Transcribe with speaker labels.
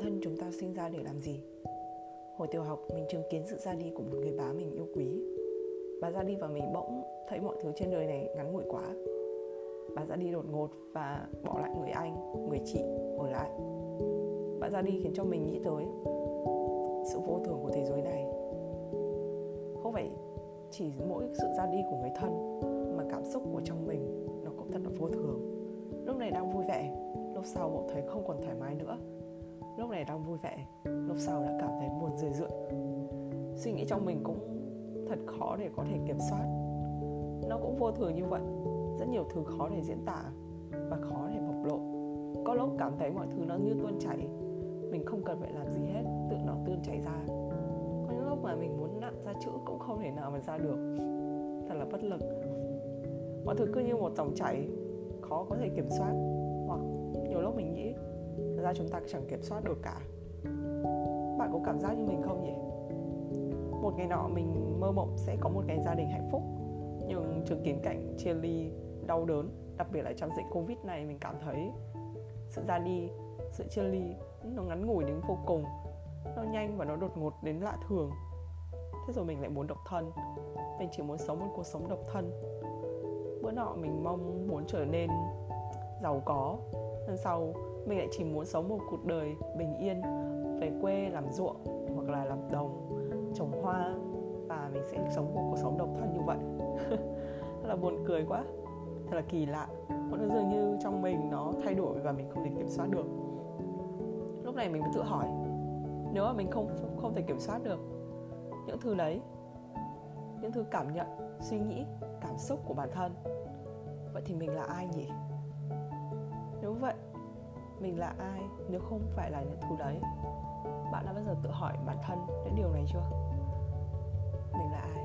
Speaker 1: thân chúng ta sinh ra để làm gì? Hồi tiểu học mình chứng kiến sự ra đi của một người bá mình yêu quý. Bà ra đi và mình bỗng thấy mọi thứ trên đời này ngắn ngủi quá. Bà ra đi đột ngột và bỏ lại người anh, người chị ở lại. Bà ra đi khiến cho mình nghĩ tới sự vô thường của thế giới này. Không phải chỉ mỗi sự ra đi của người thân Mà cảm xúc của trong mình nó cũng thật là vô thường. Lúc này đang vui vẻ Lúc sau bỗng thấy không còn thoải mái nữa. Lúc này đang vui vẻ, Lúc sau đã cảm thấy buồn rười rượi. Suy nghĩ trong mình cũng thật khó để có thể kiểm soát. Nó cũng vô thường như vậy, Rất nhiều thứ khó để diễn tả Và khó để bộc lộ. Có lúc cảm thấy mọi thứ nó như tuôn chảy, Mình không cần phải làm gì hết, Tự nó tuôn chảy ra. Có những lúc mà mình muốn nặn ra chữ Cũng không thể nào mà ra được. Thật là bất lực. Mọi thứ cứ như một dòng chảy, Khó có thể kiểm soát. Hoặc nhiều lúc mình nghĩ Thật ra chúng ta chẳng kiểm soát được cả. Bạn có cảm giác như mình không nhỉ? Một ngày nọ mình mơ mộng sẽ có một ngày gia đình hạnh phúc. Nhưng chứng kiến cảnh chia ly, đau đớn Đặc biệt là trong dịch Covid này mình cảm thấy Sự ra đi, sự chia ly Nó ngắn ngủi đến vô cùng. Nó nhanh và nó đột ngột đến lạ thường. Thế rồi mình lại muốn độc thân. Mình chỉ muốn sống một cuộc sống độc thân. Bữa nọ mình mong muốn trở nên giàu có. Lần sau, mình lại chỉ muốn sống một cuộc đời bình yên, về quê làm ruộng hoặc là làm đồng, trồng hoa và mình sẽ sống một cuộc sống độc thân như vậy. Thật là buồn cười quá, thật là kỳ lạ. Mọi thứ dường như trong mình nó thay đổi và mình không thể kiểm soát được. Lúc này mình mới tự hỏi, nếu mà mình không không thể kiểm soát được những thứ đấy, những thứ cảm nhận, suy nghĩ, cảm xúc của bản thân, vậy thì mình là ai nhỉ? Vậy? Mình là ai nếu không phải là những thứ đấy? Bạn đã bao giờ tự hỏi bản thân đến điều này chưa? Mình là ai?